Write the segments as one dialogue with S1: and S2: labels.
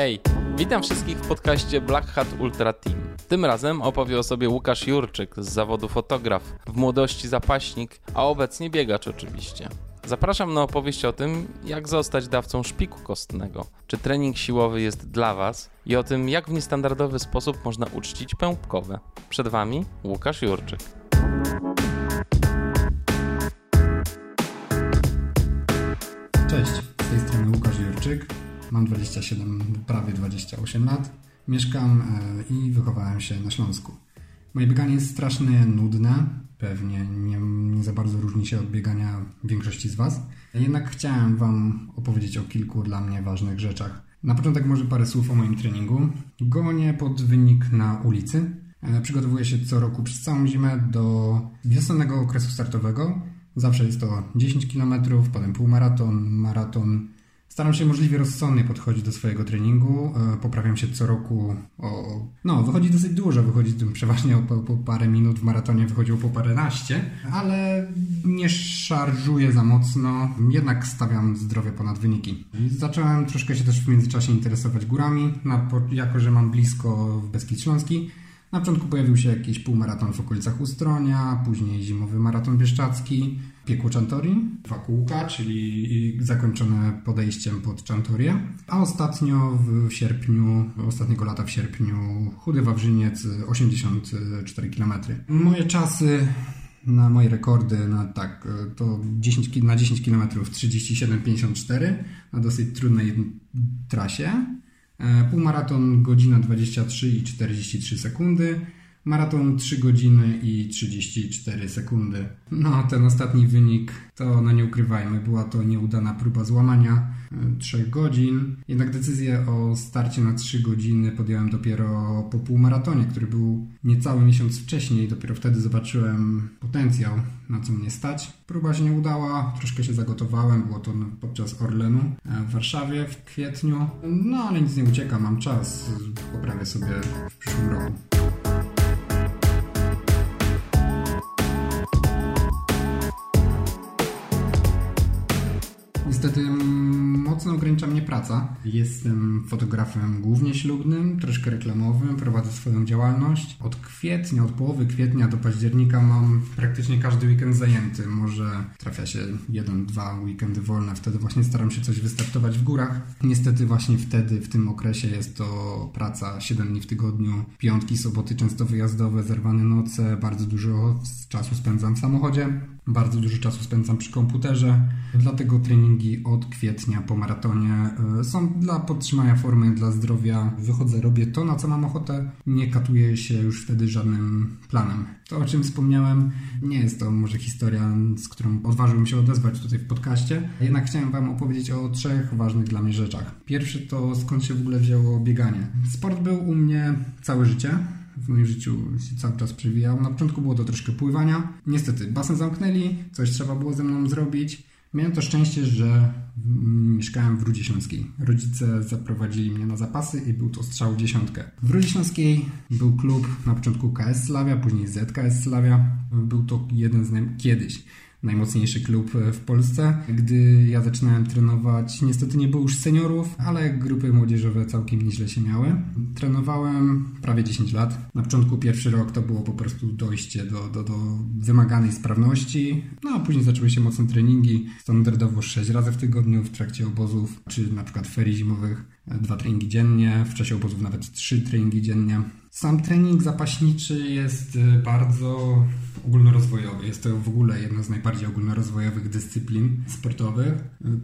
S1: Hej, witam wszystkich w podcaście Black Hat Ultra Team. Tym razem opowie o sobie Łukasz Jurczyk z zawodu fotograf, w młodości zapaśnik, a obecnie biegacz oczywiście. Zapraszam na opowieść o tym, jak zostać dawcą szpiku kostnego, czy trening siłowy jest dla Was i o tym, jak w niestandardowy sposób można uczcić pępkowe. Przed Wami Łukasz Jurczyk.
S2: Cześć, Mam 27, prawie 28 lat. Mieszkam e, i wychowałem się na Śląsku. Moje bieganie jest strasznie nudne, pewnie nie, nie za bardzo różni się od biegania większości z Was. Jednak chciałem Wam opowiedzieć o kilku dla mnie ważnych rzeczach. Na początek może parę słów o moim treningu. Gonię pod wynik na ulicy. E, przygotowuję się co roku przez całą zimę do wiosennego okresu startowego. Zawsze jest to 10 km, potem półmaraton, maraton, Staram się możliwie rozsądnie podchodzić do swojego treningu. E, poprawiam się co roku o... No, wychodzi dosyć dużo. Wychodzi przeważnie po, po parę minut. W maratonie wychodziło po paręnaście. Ale nie szarżuję za mocno. Jednak stawiam zdrowie ponad wyniki. Zacząłem troszkę się też w międzyczasie interesować górami. jako, że mam blisko w Beskid Śląski. Na początku pojawił się jakiś półmaraton w okolicach Ustronia, później zimowy maraton bieszczacki, piekło Czantori, dwa kółka, czyli zakończone podejściem pod Czantorię, a ostatnio w sierpniu, ostatniego lata w sierpniu Chudy Wawrzyniec 84 km. Moje czasy na moje rekordy na tak, to 10, na 10 km 37,54 na dosyć trudnej trasie. E, półmaraton godzina 23 i 43 sekundy. Maraton 3 godziny i 34 sekundy. No, ten ostatni wynik to, no nie ukrywajmy, była to nieudana próba złamania 3 e, godzin. Jednak decyzję o starcie na 3 godziny podjąłem dopiero po półmaratonie, który był niecały miesiąc wcześniej. Dopiero wtedy zobaczyłem potencjał, na co mnie stać. Próba się nie udała, troszkę się zagotowałem, było to podczas Orlenu e, w Warszawie w kwietniu. No, ale nic nie ucieka, mam czas, poprawię sobie w przyszłym roku. Praca. Jestem fotografem głównie ślubnym, troszkę reklamowym, prowadzę swoją działalność. Od kwietnia, od połowy kwietnia do października mam praktycznie każdy weekend zajęty. Może trafia się jeden, dwa weekendy wolne. Wtedy właśnie staram się coś wystartować w górach. Niestety właśnie wtedy, w tym okresie jest to praca 7 dni w tygodniu, piątki, soboty często wyjazdowe, zerwane noce, bardzo dużo czasu spędzam w samochodzie. Bardzo dużo czasu spędzam przy komputerze, dlatego treningi od kwietnia po maratonie e, są dla podtrzymania formy, dla zdrowia. Wychodzę, robię to, na co mam ochotę, nie katuję się już wtedy żadnym planem. To, o czym wspomniałem, nie jest to może historia, z którą odważyłem się odezwać tutaj w podcaście, jednak chciałem Wam opowiedzieć o trzech ważnych dla mnie rzeczach. Pierwszy to skąd się w ogóle wzięło bieganie. Sport był u mnie całe życie w moim życiu się cały czas przewijał. Na początku było to troszkę pływania. Niestety, basen zamknęli, coś trzeba było ze mną zrobić. Miałem to szczęście, że mieszkałem w Rudzie Śląskiej. Rodzice zaprowadzili mnie na zapasy i był to strzał dziesiątkę. W Rudzie Śląskiej był klub na początku KS Slavia, później ZKS Slavia. Był to jeden z naj... kiedyś najmocniejszy klub w Polsce. Gdy ja zaczynałem trenować, niestety nie było już seniorów, ale grupy młodzieżowe całkiem nieźle się miały. Trenowałem prawie 10 lat. Na początku pierwszy rok to było po prostu dojście do, do, do wymaganej sprawności, no a później zaczęły się mocne treningi, standardowo 6 razy w tygodniu w trakcie obozów, czy na przykład ferii zimowych, dwa treningi dziennie, w czasie obozów nawet trzy treningi dziennie. Sam trening zapaśniczy jest y, bardzo ogólnorozwojowy. Jest to w ogóle jedna z najbardziej ogólnorozwojowych dyscyplin sportowych.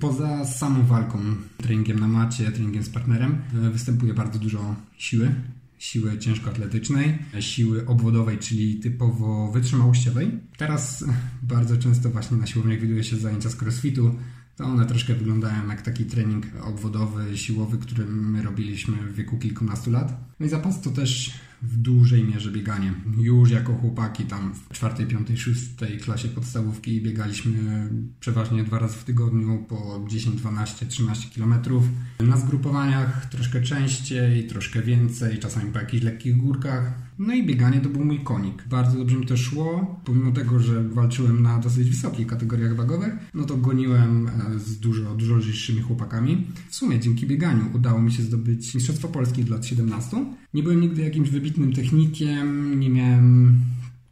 S2: Poza samą walką, treningiem na macie, treningiem z partnerem, występuje bardzo dużo siły. Siły ciężkoatletycznej, siły obwodowej, czyli typowo wytrzymałościowej. Teraz bardzo często właśnie na siłowniach widuje się zajęcia z crossfitu, to one troszkę wyglądają jak taki trening obwodowy, siłowy, który my robiliśmy w wieku kilkunastu lat. No i zapas to też w dużej mierze bieganie. Już jako chłopaki tam w czwartej, piątej, szóstej klasie podstawówki biegaliśmy przeważnie dwa razy w tygodniu po 10, 12, 13 kilometrów. Na zgrupowaniach troszkę częściej, troszkę więcej, czasami po jakichś lekkich górkach. No i bieganie to był mój konik. Bardzo dobrze mi to szło, pomimo tego, że walczyłem na dosyć wysokich kategoriach wagowych, no to goniłem e, z dużo, dużo lżejszymi chłopakami. W sumie dzięki bieganiu udało mi się zdobyć Mistrzostwo Polski w lat 17. Nie byłem nigdy jakimś wybitnym technikiem, nie miałem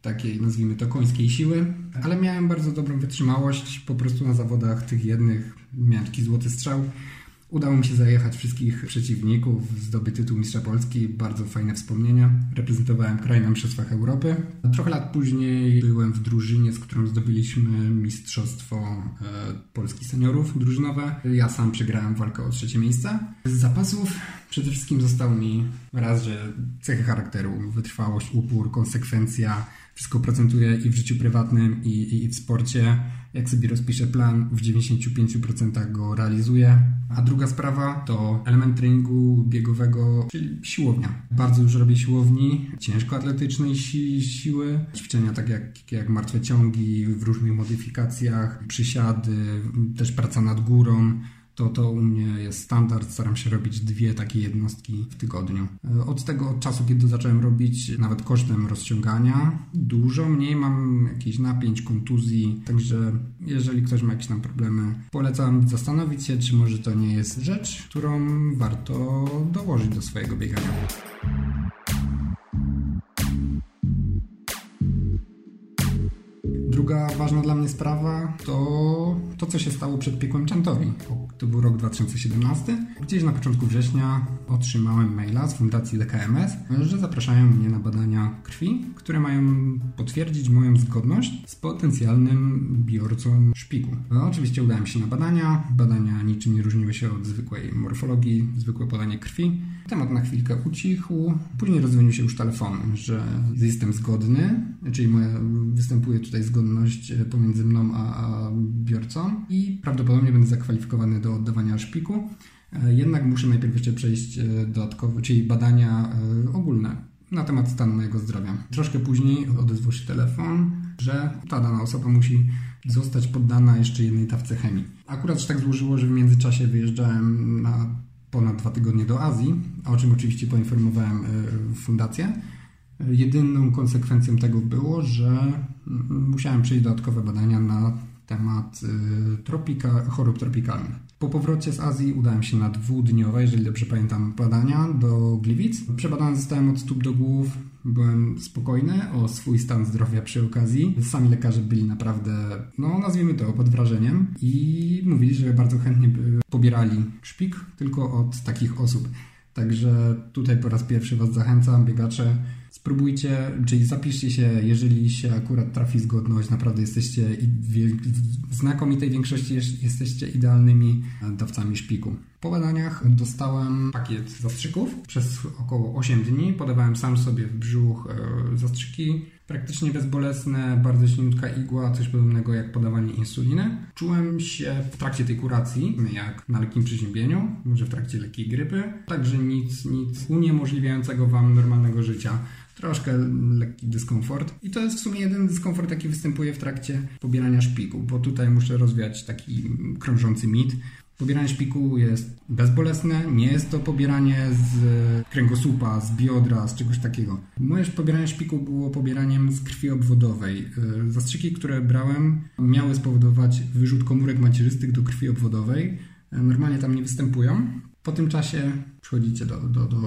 S2: takiej, nazwijmy to, końskiej siły, ale miałem bardzo dobrą wytrzymałość. Po prostu na zawodach tych jednych miałem taki złoty strzał. Udało mi się zajechać wszystkich przeciwników, zdobyć tytuł Mistrza Polski, bardzo fajne wspomnienia. Reprezentowałem kraj na Mistrzostwach Europy. Trochę lat później byłem w drużynie, z którą zdobyliśmy Mistrzostwo e, Polski Seniorów drużynowe. Ja sam przegrałem walkę o trzecie miejsce. Z zapasów przede wszystkim został mi raz, że cechy charakteru, wytrwałość, upór, konsekwencja, wszystko procentuje i w życiu prywatnym, i, i, i w sporcie. Jak sobie rozpiszę plan, w 95% go realizuję. A druga sprawa to element treningu biegowego, czyli siłownia. Bardzo dużo robię siłowni, ciężkoatletycznej si siły, ćwiczenia tak jak, jak martwe ciągi w różnych modyfikacjach, przysiady, też praca nad górą to to u mnie jest standard. Staram się robić dwie takie jednostki w tygodniu. E, od tego czasu, kiedy zacząłem robić nawet kosztem rozciągania, dużo mniej mam jakichś napięć, kontuzji. Także jeżeli ktoś ma jakieś tam problemy, polecam zastanowić się, czy może to nie jest rzecz, którą warto dołożyć do swojego biegania. Druga ważna dla mnie sprawa to to, co się stało przed piekłem Czantowi. To był rok 2017. Gdzieś na początku września otrzymałem maila z Fundacji DKMS, że zapraszają mnie na badania krwi, które mają potwierdzić moją zgodność z potencjalnym biorcą szpiku. No, oczywiście udałem się na badania. Badania niczym nie różniły się od zwykłej morfologii, zwykłe podanie krwi. Temat na chwilkę ucichł. Później rozwinił się już telefon, że jestem zgodny, czyli moja, występuje tutaj zgodność pomiędzy mną a, a biorcą i prawdopodobnie będę zakwalifikowany do oddawania szpiku. Jednak muszę najpierw jeszcze przejść e, dodatkowo, czyli badania e, ogólne na temat stanu mojego zdrowia. Troszkę później odezwał się telefon, że ta dana osoba musi zostać poddana jeszcze jednej tawce chemii. Akurat się tak złożyło, że w międzyczasie wyjeżdżałem na ponad dwa tygodnie do Azji, o czym oczywiście poinformowałem fundację. Jedyną konsekwencją tego było, że mm, musiałem przejść dodatkowe badania na temat y, tropika, chorób tropikalnych. Po powrocie z Azji udałem się na dwudniowe, jeżeli dobrze pamiętam, badania do Gliwic. Przebadany zostałem od stóp do głów, byłem spokojny o swój stan zdrowia przy okazji. Sami lekarze byli naprawdę, no nazwijmy to, pod wrażeniem i mówili, że bardzo chętnie by pobierali szpik tylko od takich osób. Także tutaj po raz pierwszy Was zachęcam, biegacze, spróbujcie, czyli zapiszcie się, jeżeli się akurat trafi zgodność, naprawdę jesteście w znakomitej większości jesteście idealnymi dawcami szpiku. Po badaniach dostałem pakiet zastrzyków. Przez około 8 dni podawałem sam sobie w brzuch e, zastrzyki. Praktycznie bezbolesne, bardzo silniutka igła, coś podobnego jak podawanie insuliny. Czułem się w trakcie tej kuracji jak na lekkim przeziębieniu, może w trakcie lekkiej grypy. Także nic, nic uniemożliwiającego Wam normalnego życia troszkę lekki dyskomfort. I to jest w sumie jeden dyskomfort, jaki występuje w trakcie pobierania szpiku, bo tutaj muszę rozwiać taki krążący mit. Pobieranie szpiku jest bezbolesne, nie jest to pobieranie z kręgosłupa, z biodra, z czegoś takiego. Moje pobieranie szpiku było pobieraniem z krwi obwodowej. Y, zastrzyki, które brałem, miały spowodować wyrzut komórek macierzystych do krwi obwodowej. Y, normalnie tam nie występują. Po tym czasie przychodzicie do, do, do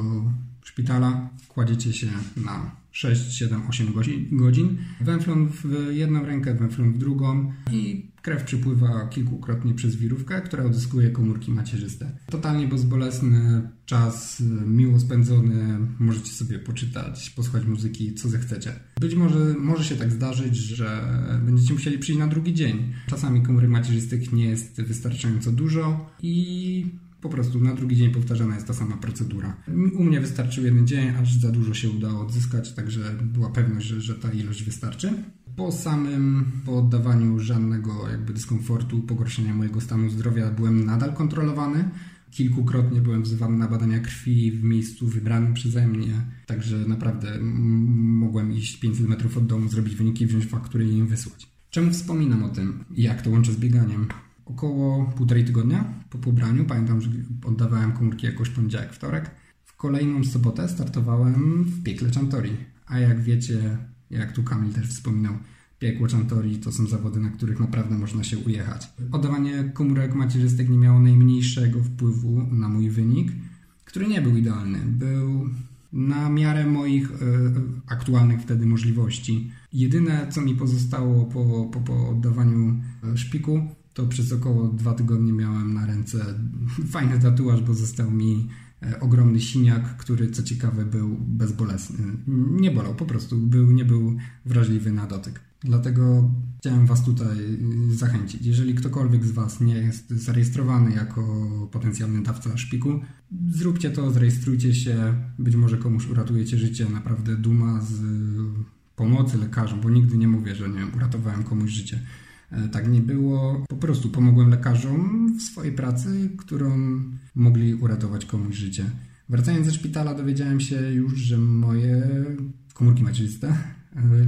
S2: szpitala, kładziecie się na 6, 7, 8 godzin, węflon w jedną rękę, węflon w drugą i krew przypływa kilkukrotnie przez wirówkę, która odzyskuje komórki macierzyste. Totalnie bezbolesny czas, miło spędzony, możecie sobie poczytać, posłuchać muzyki, co zechcecie. Być może może się tak zdarzyć, że będziecie musieli przyjść na drugi dzień. Czasami komórek macierzystych nie jest wystarczająco dużo i po prostu na drugi dzień powtarzana jest ta sama procedura. U mnie wystarczył jeden dzień, aż za dużo się udało odzyskać, także była pewność, że, że ta ilość wystarczy. Po samym po oddawaniu żadnego jakby dyskomfortu, pogorszenia mojego stanu zdrowia byłem nadal kontrolowany. Kilkukrotnie byłem wzywany na badania krwi w miejscu wybranym przeze mnie, także naprawdę mogłem iść 500 metrów od domu, zrobić wyniki, wziąć faktury i im wysłać. Czemu wspominam o tym? Jak to łączę z bieganiem? Około półtorej tygodnia po pobraniu, pamiętam, że oddawałem komórki jakoś poniedziałek, wtorek. W kolejną sobotę startowałem w piekle Chantori. A jak wiecie, jak tu Kamil też wspominał, piekło Chantori to są zawody, na których naprawdę można się ujechać. Oddawanie komórek macierzystek nie miało najmniejszego wpływu na mój wynik, który nie był idealny. Był na miarę moich e, aktualnych wtedy możliwości. Jedyne, co mi pozostało po, po, po oddawaniu e, szpiku, to przez około dwa tygodnie miałem na ręce fajny tatuaż, bo został mi e, ogromny siniak, który co ciekawe był bezbolesny. Nie bolał, po prostu był, nie był wrażliwy na dotyk. Dlatego chciałem Was tutaj zachęcić. Jeżeli ktokolwiek z Was nie jest zarejestrowany jako potencjalny dawca szpiku, zróbcie to, zarejestrujcie się. Być może komuś uratujecie życie. Naprawdę duma z pomocy lekarzom, bo nigdy nie mówię, że nie uratowałem komuś życie. E, tak nie było. Po prostu pomogłem lekarzom w swojej pracy, którą mogli uratować komuś życie. Wracając ze szpitala dowiedziałem się już, że moje komórki macierzyste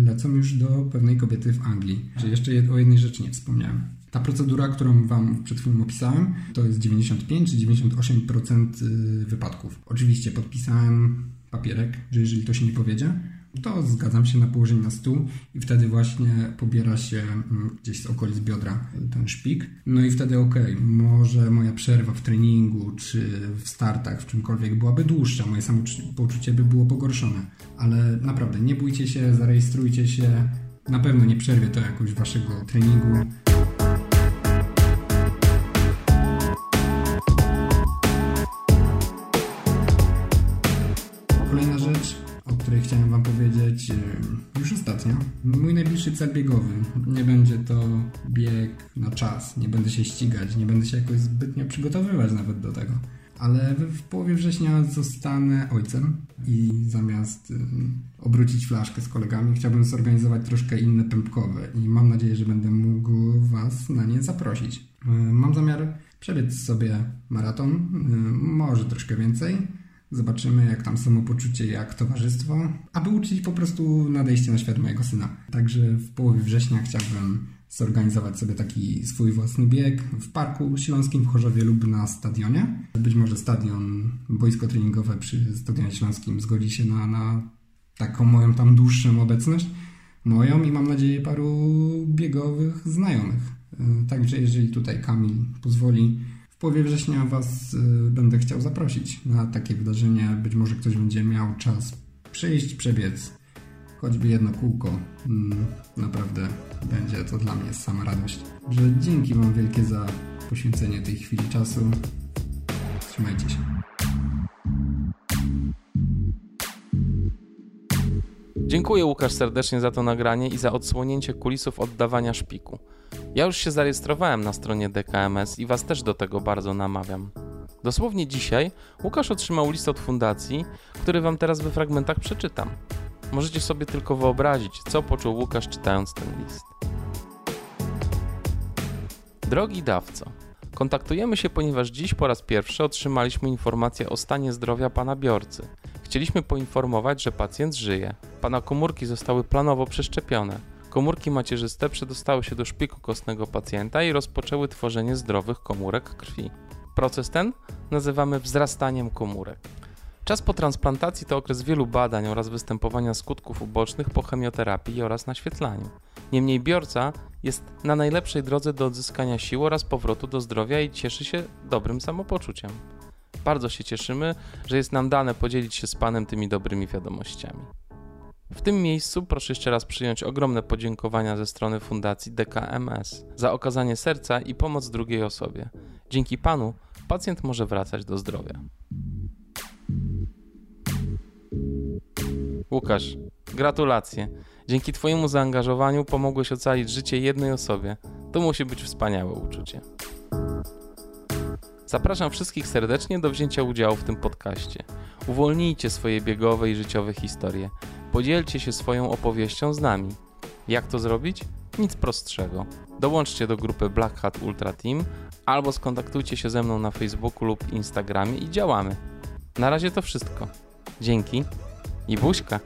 S2: lecą już do pewnej kobiety w Anglii. Że jeszcze o jednej rzeczy nie wspomniałem. Ta procedura, którą Wam przed chwilą opisałem, to jest 95 czy 98% y, wypadków. Oczywiście podpisałem papierek, że jeżeli to się nie powiedzie, to zgadzam się na położenie na stół i wtedy właśnie pobiera się mm, gdzieś z okolic biodra ten szpik. No i wtedy ok, może moja przerwa w treningu czy w startach, w czymkolwiek byłaby dłuższa, moje samopoczucie by było pogorszone. Ale naprawdę nie bójcie się, zarejestrujcie się. Na pewno nie przerwie to jakoś waszego treningu. Biegowy. Nie będzie to bieg na czas, nie będę się ścigać, nie będę się jakoś zbytnio przygotowywać nawet do tego. Ale w połowie września zostanę ojcem i zamiast obrócić flaszkę z kolegami, chciałbym zorganizować troszkę inne pępkowe i mam nadzieję, że będę mógł Was na nie zaprosić. Mam zamiar przebiec sobie maraton, może troszkę więcej Zobaczymy, jak tam samopoczucie, jak towarzystwo, aby uczyć po prostu nadejście na świat mojego syna. Także w połowie września chciałbym zorganizować sobie taki swój własny bieg w Parku Śląskim w Chorzowie lub na stadionie. Być może stadion, boisko treningowe przy Stadionie Śląskim zgodzi się na, na taką moją tam dłuższą obecność. Moją i mam nadzieję paru biegowych znajomych. Także jeżeli tutaj Kamil pozwoli, połowie września Was y, będę chciał zaprosić na takie wydarzenie. Być może ktoś będzie miał czas przyjść, przebiec choćby jedno kółko. Mm, naprawdę będzie to dla mnie sama radość. Że dzięki Wam wielkie za poświęcenie tej chwili czasu. Trzymajcie się.
S1: Dziękuję Łukasz serdecznie za to nagranie i za odsłonięcie kulisów oddawania szpiku. Ja już się zarejestrowałem na stronie DKMS i Was też do tego bardzo namawiam. Dosłownie dzisiaj Łukasz otrzymał list od fundacji, który Wam teraz we fragmentach przeczytam. Możecie sobie tylko wyobrazić, co poczuł Łukasz czytając ten list. Drogi dawco, kontaktujemy się, ponieważ dziś po raz pierwszy otrzymaliśmy informację o stanie zdrowia pana biorcy. Chcieliśmy poinformować, że pacjent żyje. Pana komórki zostały planowo przeszczepione. Komórki macierzyste przedostały się do szpiku kostnego pacjenta i rozpoczęły tworzenie zdrowych komórek krwi. Proces ten nazywamy wzrastaniem komórek. Czas po transplantacji to okres wielu badań oraz występowania skutków ubocznych po chemioterapii oraz naświetlaniu. Niemniej biorca jest na najlepszej drodze do odzyskania sił oraz powrotu do zdrowia i cieszy się dobrym samopoczuciem. Bardzo się cieszymy, że jest nam dane podzielić się z Panem tymi dobrymi wiadomościami. W tym miejscu proszę jeszcze raz przyjąć ogromne podziękowania ze strony Fundacji DKMS za okazanie serca i pomoc drugiej osobie. Dzięki Panu pacjent może wracać do zdrowia. Łukasz, gratulacje. Dzięki Twojemu zaangażowaniu pomogłeś ocalić życie jednej osobie. To musi być wspaniałe uczucie. Zapraszam wszystkich serdecznie do wzięcia udziału w tym podcaście. Uwolnijcie swoje biegowe i życiowe historie. Podzielcie się swoją opowieścią z nami. Jak to zrobić? Nic prostszego. Dołączcie do grupy Black Hat Ultra Team albo skontaktujcie się ze mną na Facebooku lub Instagramie i działamy. Na razie to wszystko. Dzięki i buźka.